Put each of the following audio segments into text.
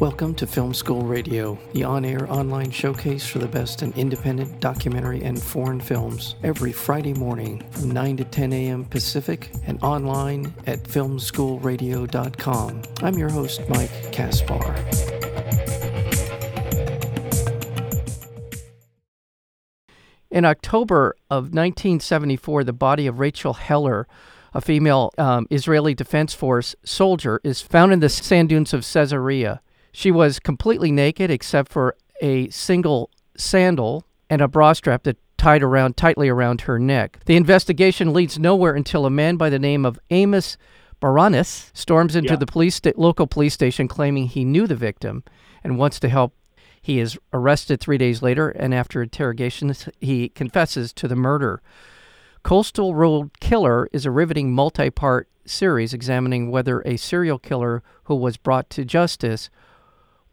Welcome to Film School Radio, the on air online showcase for the best in independent documentary and foreign films, every Friday morning from 9 to 10 a.m. Pacific and online at filmschoolradio.com. I'm your host, Mike Kaspar. In October of 1974, the body of Rachel Heller, a female um, Israeli Defense Force soldier, is found in the sand dunes of Caesarea. She was completely naked except for a single sandal and a bra strap that tied around tightly around her neck. The investigation leads nowhere until a man by the name of Amos Baranes storms into Yeah. the police sta- local police station claiming he knew the victim and wants to help. He is arrested three days later, and after interrogations, he confesses to the murder. Coastal Road Killer is a riveting multi part series examining whether a serial killer who was brought to justice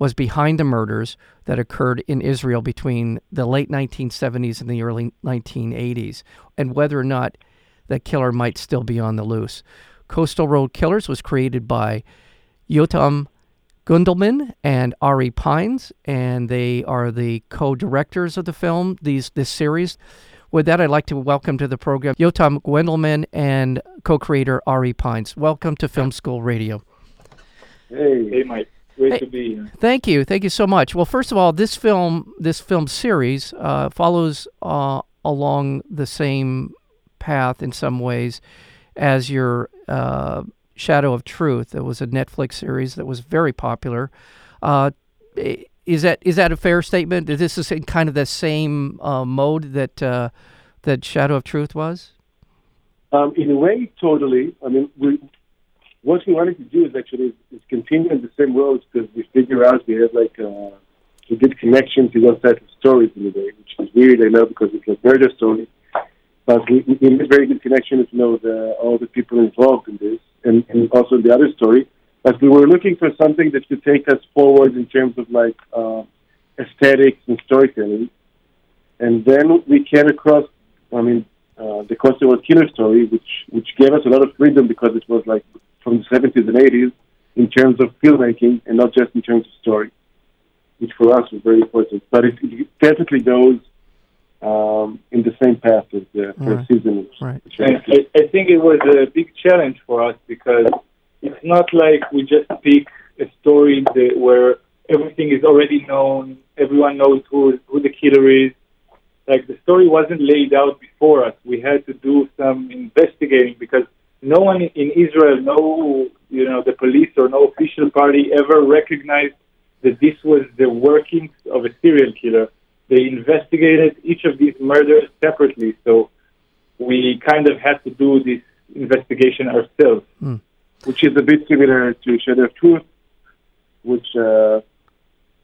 was behind the murders that occurred in Israel between the late 1970s and the early 1980s, and whether or not that killer might still be on the loose. Coastal Road Killers was created by Yotam Guendelman and Ari Pines, and they are the co-directors of the film. These this series. With that, I'd like to welcome to the program Yotam Guendelman and co-creator Ari Pines. Welcome to Film School Radio. Hey, Hey, Mike. Great Hey. to be here. Thank you, thank you so much. Well, first of all, this film, this film series, uh, follows uh, along the same path in some ways as your uh, Shadow of Truth. It was a Netflix series that was very popular. Uh, is that is that a fair statement? Is this in kind of the same uh, mode that uh, that Shadow of Truth was? um, in a way, totally. I mean, we, what we wanted to do is actually is, is continue in the same roads because we figure out we have like uh, a good connection to those type of stories in a way, which is weird, I know, because it's like murder stories. But we, made very good connection to know the, all the people involved in this, and, and also the other story. But we were looking for something that could take us forward in terms of like uh, aesthetics and storytelling. And then we came across, I mean, uh, the Coastal Road Killer story, which which gave us a lot of freedom because it was like from the 70s and 80s in terms of filmmaking and not just in terms of story, which for us was very important. But it, it definitely goes um, in the same path as the first Right. season. Right. And I, I think it was a big challenge for us because it's not like we just pick a story that, where everything is already known, everyone knows who who the killer is. Like the story wasn't laid out before us. We had to do some investigating because no one in Israel, no you know the police or no official party ever recognized that this was the workings of a serial killer. They investigated each of these murders separately, so we kind of had to do this investigation ourselves. which is a bit similar to Shadow of Truth, which uh,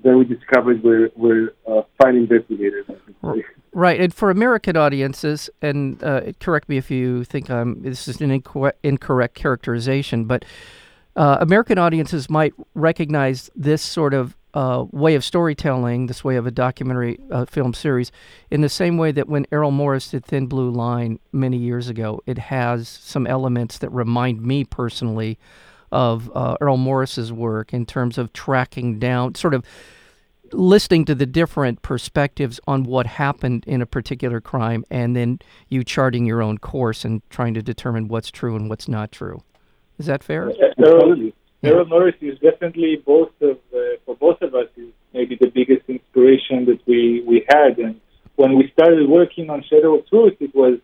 then we discovered we're, we're uh, fine investigators. Right, and for American audiences, and uh, correct me if you think I'm this is an inco- incorrect characterization, but uh, American audiences might recognize this sort of uh, way of storytelling, this way of a documentary uh, film series, in the same way that when Errol Morris did Thin Blue Line many years ago, it has some elements that remind me personally of uh, Errol Morris's work in terms of tracking down, sort of listening to the different perspectives on what happened in a particular crime and then you charting your own course and trying to determine what's true and what's not true. Is that fair? Absolutely. Errol Morris is definitely both of uh, for both of us is maybe the biggest inspiration that we we had. And when we started working on Shadow of Truth, it was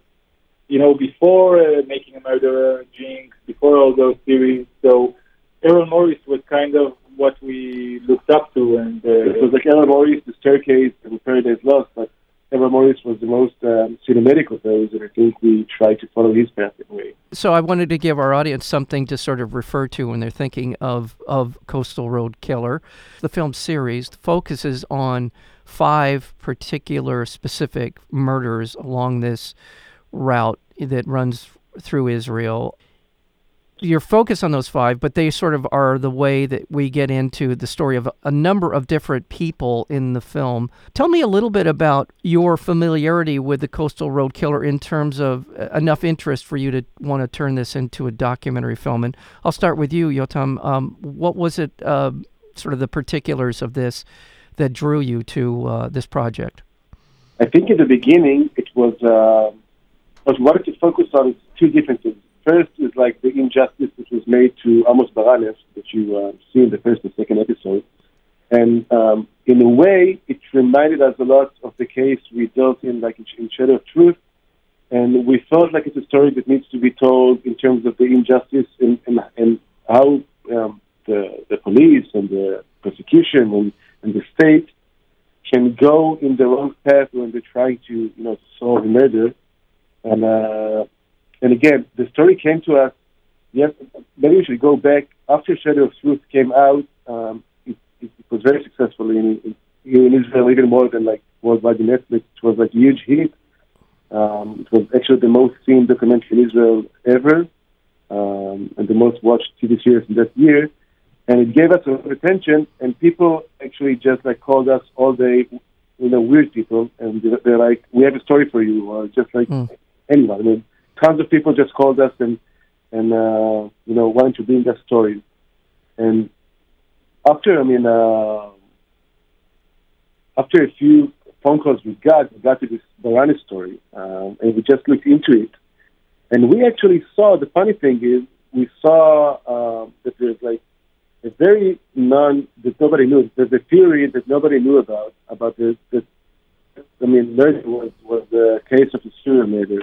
you know before uh, Making a Murderer, Jinx, before all those series. So Errol Morris was kind of what we looked up to, and uh, It was like Errol Morris, The Staircase, and Paradise Lost, but Errol Morris was the most um, cinematic of those, and I think we tried to follow his path in a way. So I wanted to give our audience something to sort of refer to when they're thinking of of Coastal Road Killer. The film series focuses on five particular specific murders along this route that runs through Israel. Your focus on those five, but they sort of are the way that we get into the story of a, number of different people in the film. Tell me a little bit about your familiarity with the Coastal Road Killer in terms of uh, enough interest for you to want to turn this into a documentary film. And I'll start with you, Yotam. Um, what was it uh, sort of the particulars of this that drew you to uh, this project? I think in the beginning it was uh, what we wanted to focus on two different things. First is like the injustice that was made to Amos Baranes that you uh, see in the first and second episode, and um, in a way it reminded us a lot of the case we dealt in like in Shadow of Truth, and we felt like it's a story that needs to be told in terms of the injustice and and, and how um, the the police and the prosecution and, and the state can go in the wrong path when they're trying to, you know, solve a murder. And uh, and again, the story came to us. Yes, maybe we should go back after Shadow of Truth came out. Um, it, it, it, was very successful in, in, in Israel, even more than like worldwide in Netflix. It was like a huge hit. Um, it was actually the most seen documentary in Israel ever, um, and the most watched TV series in that year and it gave us a lot of attention. And people actually just like called us all day, you know, weird people, and they're like, "We have a story for you," or just like mm. Anyone. I mean, tons of people just called us and and uh, you know wanted to bring us stories. And after, I mean, uh, after a few phone calls we got, we got to this Baranes story, um, and we just looked into it. And we actually saw the funny thing is we saw uh, that there's like a very non that nobody knew. There's a theory that nobody knew about about this. That I mean, murder was was the case of a serial murder,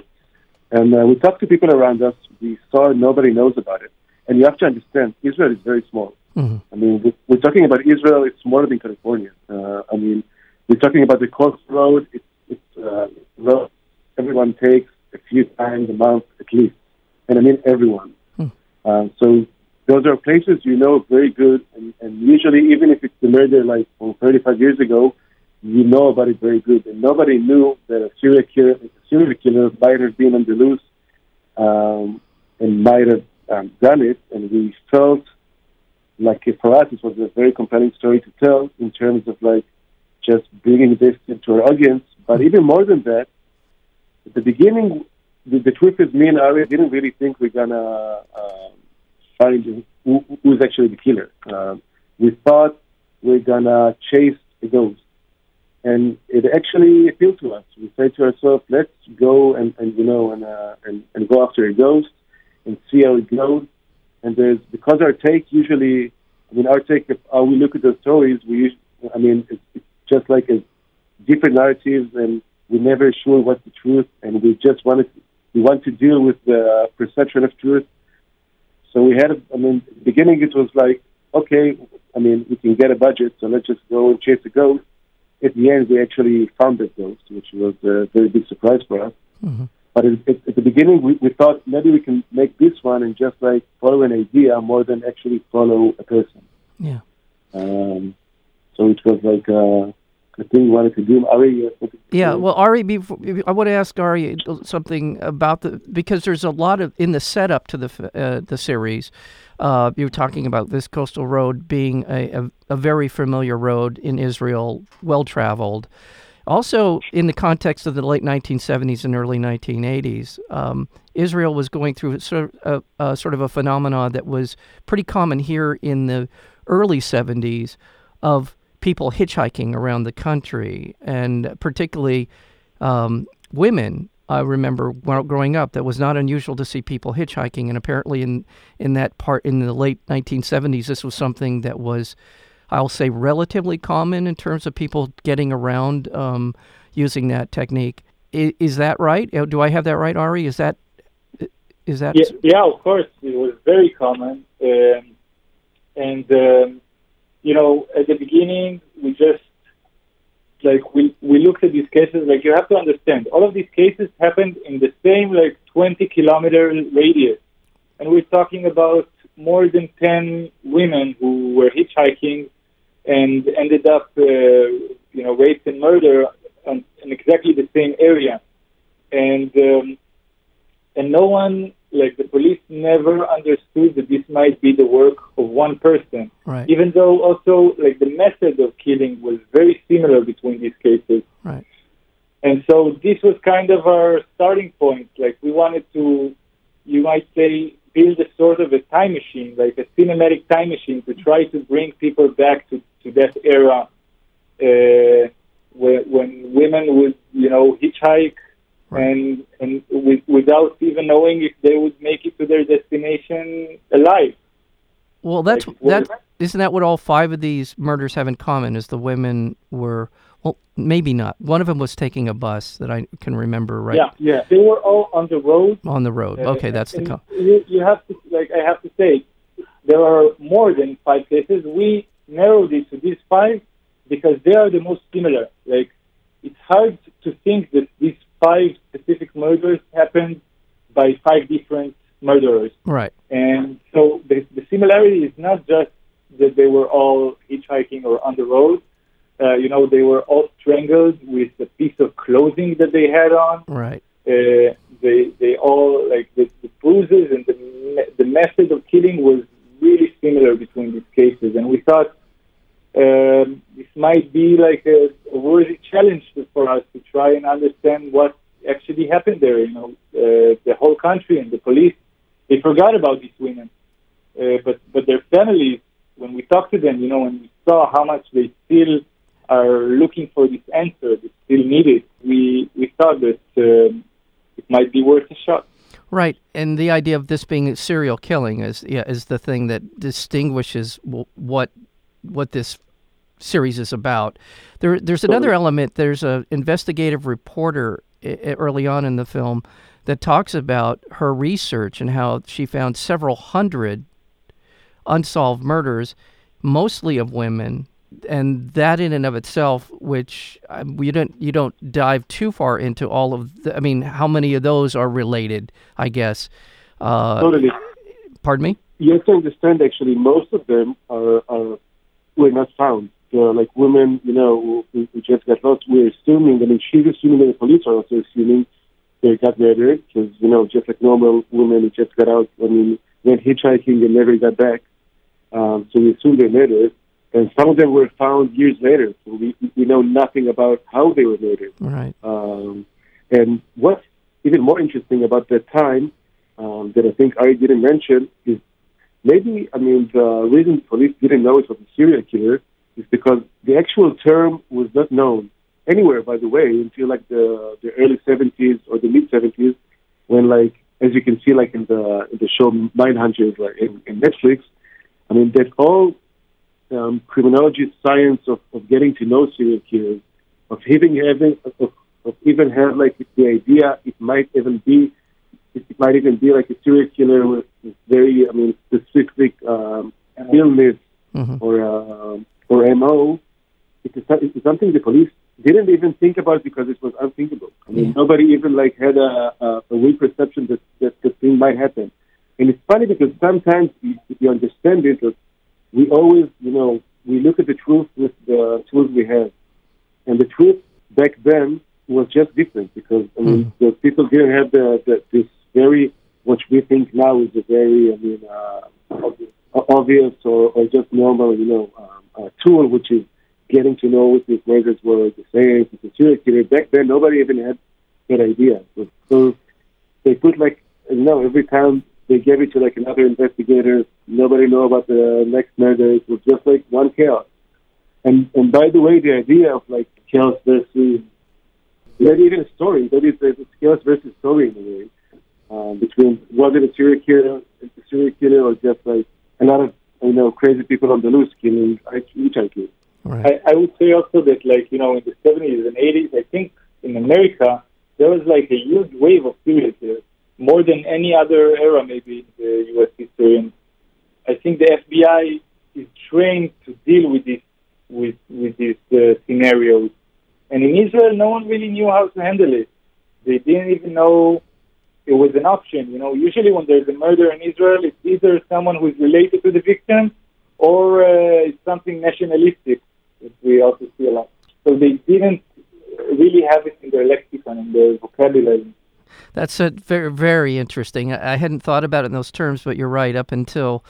and uh, we talked to people around us. We saw nobody knows about it, and you have to understand Israel is very small. Mm-hmm. I mean, we're talking about Israel. It's smaller than California. Uh, I mean, we're talking about the coast road. It's, it's uh, road everyone takes a few times a month at least, and I mean everyone. Um, so those are places you know very good, and, and usually even if it's a murder like from 35 years ago, you know about it very good. And nobody knew that a serial killer, a serial killer might have been on the loose um, and might have um, done it. And we felt like for us, it was a very compelling story to tell in terms of like just bringing this into our audience. But even more than that, at the beginning, the, the truth is, me and Ari didn't really think we're gonna. Uh, find who, who's actually the killer. Uh, we thought we're gonna chase a ghost, and it actually appealed to us. We said to ourselves, let's go and, and you know and, uh, and and go after a ghost and see how it goes. And there's because our take usually, I mean, our take of how we look at the stories, we I mean, it's, it's just like a different narratives, and we're never sure what's the truth, and we just wanted we want to deal with the perception of truth so we had, I mean, beginning it was like, okay, I mean, we can get a budget, so let's just go and chase a ghost. At the end, we actually found that ghost, which was a very big surprise for us. Mm-hmm. But it, it, at the beginning, we, we thought maybe we can make this one and just like follow an idea more than actually follow a person. Yeah. Um, so it was like uh, I think you wanted to do. Ari, yeah, well, Ari, before, I want to ask Ari something about the because there's a lot of in the setup to the uh, the series. Uh, you were talking about this coastal road being a, a, a very familiar road in Israel, well traveled. Also, in the context of the late 1970s and early 1980s, um, Israel was going through sort of a, a, sort of a phenomenon that was pretty common here in the early 70s of people hitchhiking around the country, and particularly um, women. I remember growing up that was not unusual to see people hitchhiking, and apparently in in that part in the late 1970s, this was something that was, I'll say, relatively common in terms of people getting around um, using that technique. Is, is, that right? Uh, do I have that right, Ari? Is that is that? Yeah, yeah of course, it was very common, um, and um, you know, at the beginning, we just like we we looked at these cases. Like you have to understand, all of these cases happened in the same like 20 kilometer radius, and we're talking about more than 10 women who were hitchhiking and ended up, uh, you know, raped and murdered in exactly the same area, and um, and no one police never understood that this might be the work of one person. Right. Even though also like the method of killing was very similar between these cases. Right. And so this was kind of our starting point. Like we wanted to, you might say, build a sort of a time machine, like a cinematic time machine, to try to bring people back to, to that era uh, when, when women would, you know, hitchhike right. and and with, without even knowing if they would make it to their destination alive. Well, that's like, that. Isn't that what all five of these murders have in common? Is the women were well, maybe not. One of them was taking a bus that I can remember, right? Yeah, yeah. They were all on the road. On the road. Uh, okay, that's the. Com- you, you have to like. I have to say, there are more than five cases. We narrowed it to these five because they are the most similar. Like, it's hard to think that these five specific murders happened by five different murderers. Right. And so the, the similarity is not just that they were all hitchhiking or on the road uh, you know, they were all strangled with a piece of clothing that they had on. Right. Uh, they they all like the, the bruises and the the method of killing was really similar between these cases, and we thought um, this might be like a, a worthy challenge for us to try and understand what actually happened there. You know, uh, the whole country and the police they forgot about these women, uh, but but their families, when we talked to them, you know, and we saw how much they still are looking for this answer, they still need it, we, we thought that um, it might be worth a shot. Right, and the idea of this being a serial killing is yeah is the thing that distinguishes what what this series is about. There, there's another element. There's an investigative reporter early on in the film that talks about her research and how she found several hundred unsolved murders, mostly of women and that in and of itself, which um, you don't you don't dive too far into all of. The, I mean, how many of those are related? I guess. Uh, totally. Pardon me. You have to understand. Actually, most of them are, are were not found. They're like women, you know, who, who just got lost. We're assuming. I mean, she's assuming, and the police are also assuming they got murdered because you know, just like normal women who just got out. I mean, went hitchhiking and never got back. Um, so we assume they're murdered and some of them were found years later. So we we know nothing about how they were murdered. Right. Um, and what's even more interesting about that time um, that I think Ari didn't mention is maybe I mean the reason police didn't know it was a serial killer is because the actual term was not known anywhere. By the way, until like the the early '70s or the mid '70s, when like as you can see like in the in the show Mindhunters like in, in Netflix. I mean, that all um, criminology science of, of getting to know serial killers, of even having, of, of even have like the idea it might even be, it might even be like a serial killer with very, I mean, specific um, illness mm-hmm. or uh, or MO. It is, it is something the police didn't even because it was unthinkable. I mean, yeah. nobody even like had a, a, a weak perception that, that the thing might happen. And it's funny because sometimes if you understand it, we always, you know, we look at the truth with the tools we have. And the truth back then was just different because, I mean, mm. the people didn't have the, the, this very, what we think now is a very, I mean, uh, obvious or, or just normal, you know, um, uh, tool, which is getting to know if these murders were the same, serial killer. Back then, nobody even had that idea. So, so they put like, you know, every time they gave it to like another investigator. Nobody knew about the next murder. It was just like one chaos. And and by the way, the idea of like chaos versus maybe even a story, maybe it's, it's chaos versus story in a way. Um, between was it a serial killer, a serial killer, or just like a lot of you know crazy people on the loose killing each other. Right. I, I would say also that like you know in the 70s and 80s, I think in America there was like a huge wave of serial killers more than any other era, maybe in the U.S. history. And I think the FBI is trained to deal with this with with these uh, scenarios. And in Israel, no one really knew how to handle it. They didn't even know it was an option. You know, usually when there's a murder in Israel, it's either someone who is related to the victim or uh, it's something nationalistic, we also see a lot. So they didn't really have it in their lexicon, in their vocabulary. That's a very very interesting. I hadn't thought about it in those terms, but you're right. Up until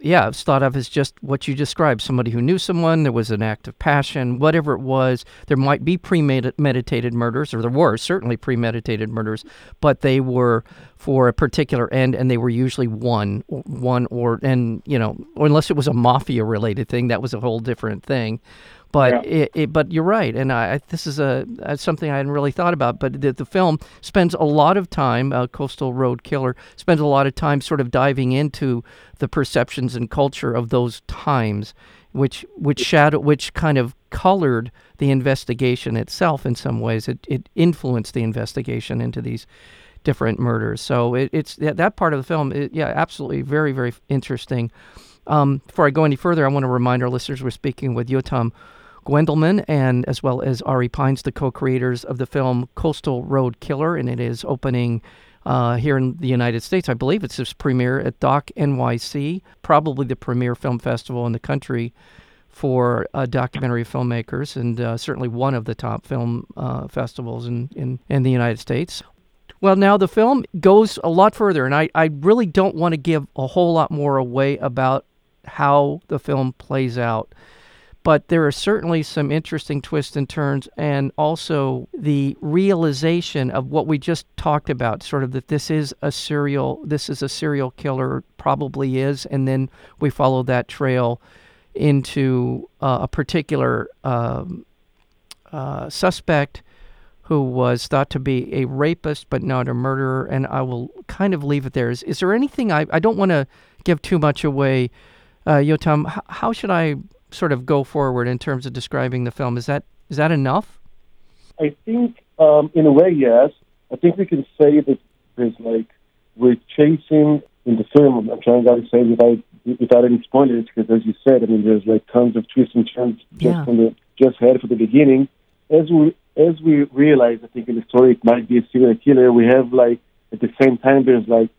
yeah, it's thought of as just what you described somebody who knew someone, there was an act of passion, whatever it was. There might be premeditated murders, or there were certainly premeditated murders, but they were for a particular end, and they were usually one, one or, and, you know, unless it was a mafia related thing, that was a whole different thing. But yeah. it, it, but you're right, and I, this is a something I hadn't really thought about. But the, the film spends a lot of time. Uh, Coastal Road Killer spends a lot of time sort of diving into the perceptions and culture of those times, which which shadow which kind of colored the investigation itself in some ways. It it influenced the investigation into these different murders. So it, it's that, that part of the film. It, yeah, absolutely, very very interesting. Um, before I go any further, I want to remind our listeners we're speaking with Yotam Guendelman, and as well as Ari Pines, the co-creators of the film Coastal Road Killer, and it is opening uh, here in the United States. I believe it's its premiere at Doc NYC, probably the premier film festival in the country for uh, documentary filmmakers, and uh, certainly one of the top film uh, festivals in, in, in the United States. Well, now the film goes a lot further, and I, I really don't want to give a whole lot more away about how the film plays out but there are certainly some interesting twists and turns and also the realization of what we just talked about sort of that this is a serial this is a serial killer probably is and then we follow that trail into uh, a particular um, uh, suspect who was thought to be a rapist but not a murderer and i will kind of leave it there. Is, is there anything i, I don't want to give too much away. Uh, yotam how should i sort of go forward in terms of describing the film. Is that is that enough? I think, um, in a way, yes. I think we can say that there's like we're chasing in the film. I'm trying not to say without without any spoilers, because as you said, I mean, there's like tons of twists and turns just yeah. from the just head for the beginning. As we as we realize, I think in the story it might be a serial killer. We have like at the same time there's like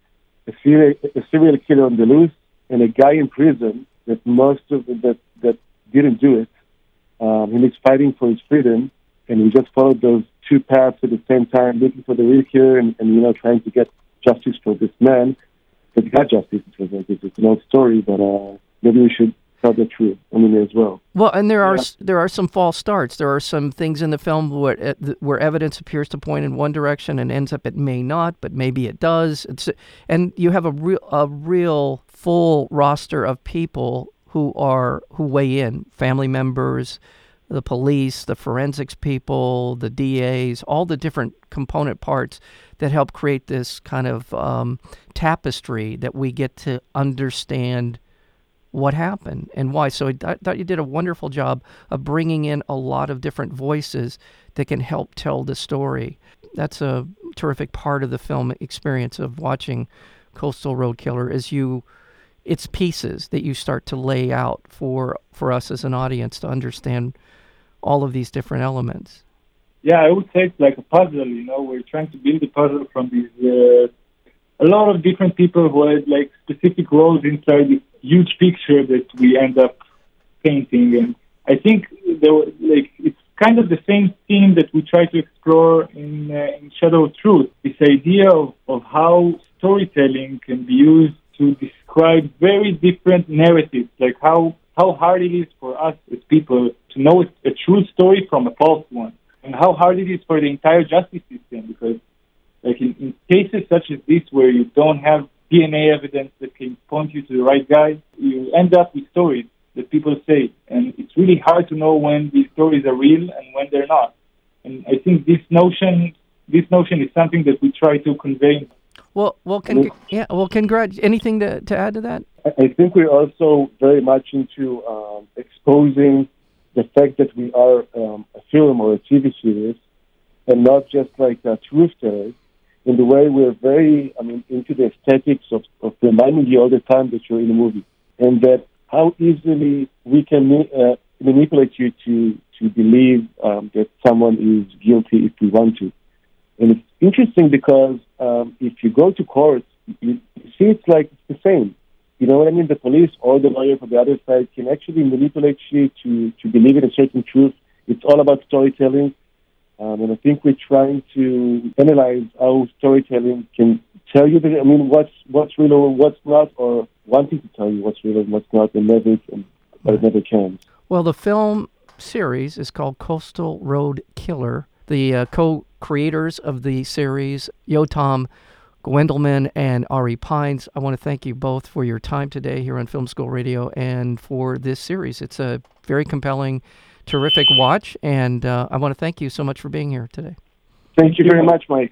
a serial a serial killer on the loose and a guy in prison that most of the, that that didn't do it. Um, he was fighting for his freedom, and he just followed those two paths at the same time, looking for the real killer and, and you know trying to get justice for this man. But he got justice. It was like it's an old story, but uh, maybe we should tell the truth. I mean, as well. Well, and there are there are some false starts. There are some things in the film where uh, where evidence appears to point in one direction and ends up it may not, but maybe it does. It's and you have a real a real full roster of people who are who weigh in, family members, the police, the forensics people, the DAs, all the different component parts that help create this kind of um, tapestry that we get to understand what happened and why. So I thought you did a wonderful job of bringing in a lot of different voices that can help tell the story. That's a terrific part of the film experience of watching Coastal Road Killer is you it's pieces that you start to lay out for for us as an audience to understand all of these different elements. Yeah, I would say it's like a puzzle. You know, we're trying to build a puzzle from these uh, a lot of different people who had like specific roles inside this huge picture that we end up painting. And I think there were, like it's kind of the same theme that we try to explore in, uh, in Shadow Truth. This idea of, of how storytelling can be used to describe very different narratives, like how, how hard it is for us as people to know a true story from a false one, and how hard it is for the entire justice system, because like in, in cases such as this where you don't have DNA evidence that can point you to the right guy, you end up with stories that people say, and it's really hard to know when these stories are real and when they're not. And I think this notion, this notion is something that we try to convey well, well, con- yeah. Well, congrats. Anything to, to add to that? I think we're also very much into um, exposing the fact that we are um, a film or a TV series, and not just like a truth tellers. In the way we're very, I mean, into the aesthetics of, of reminding you all the time that you're in a movie, and that how easily we can uh, manipulate you to to believe um, that someone is guilty if we want to. And it's interesting because um, if you go to court, you, you see it's like it's the same. You know what I mean? The police or the lawyer from the other side can actually manipulate you to, to believe in a certain truth. It's all about storytelling. Um, and I think we're trying to analyze how storytelling can tell you, that, I mean, what's, what's real or what's not, or wanting to tell you what's real and what's not, and never, but it never can. Well, the film series is called Coastal Road Killer. The uh, co-creators of the series, Yotam Guendelman and Ari Pines. I want to thank you both for your time today here on Film School Radio and for this series. It's a very compelling, terrific watch, and uh, I want to thank you so much for being here today. Thank you very much, Mike.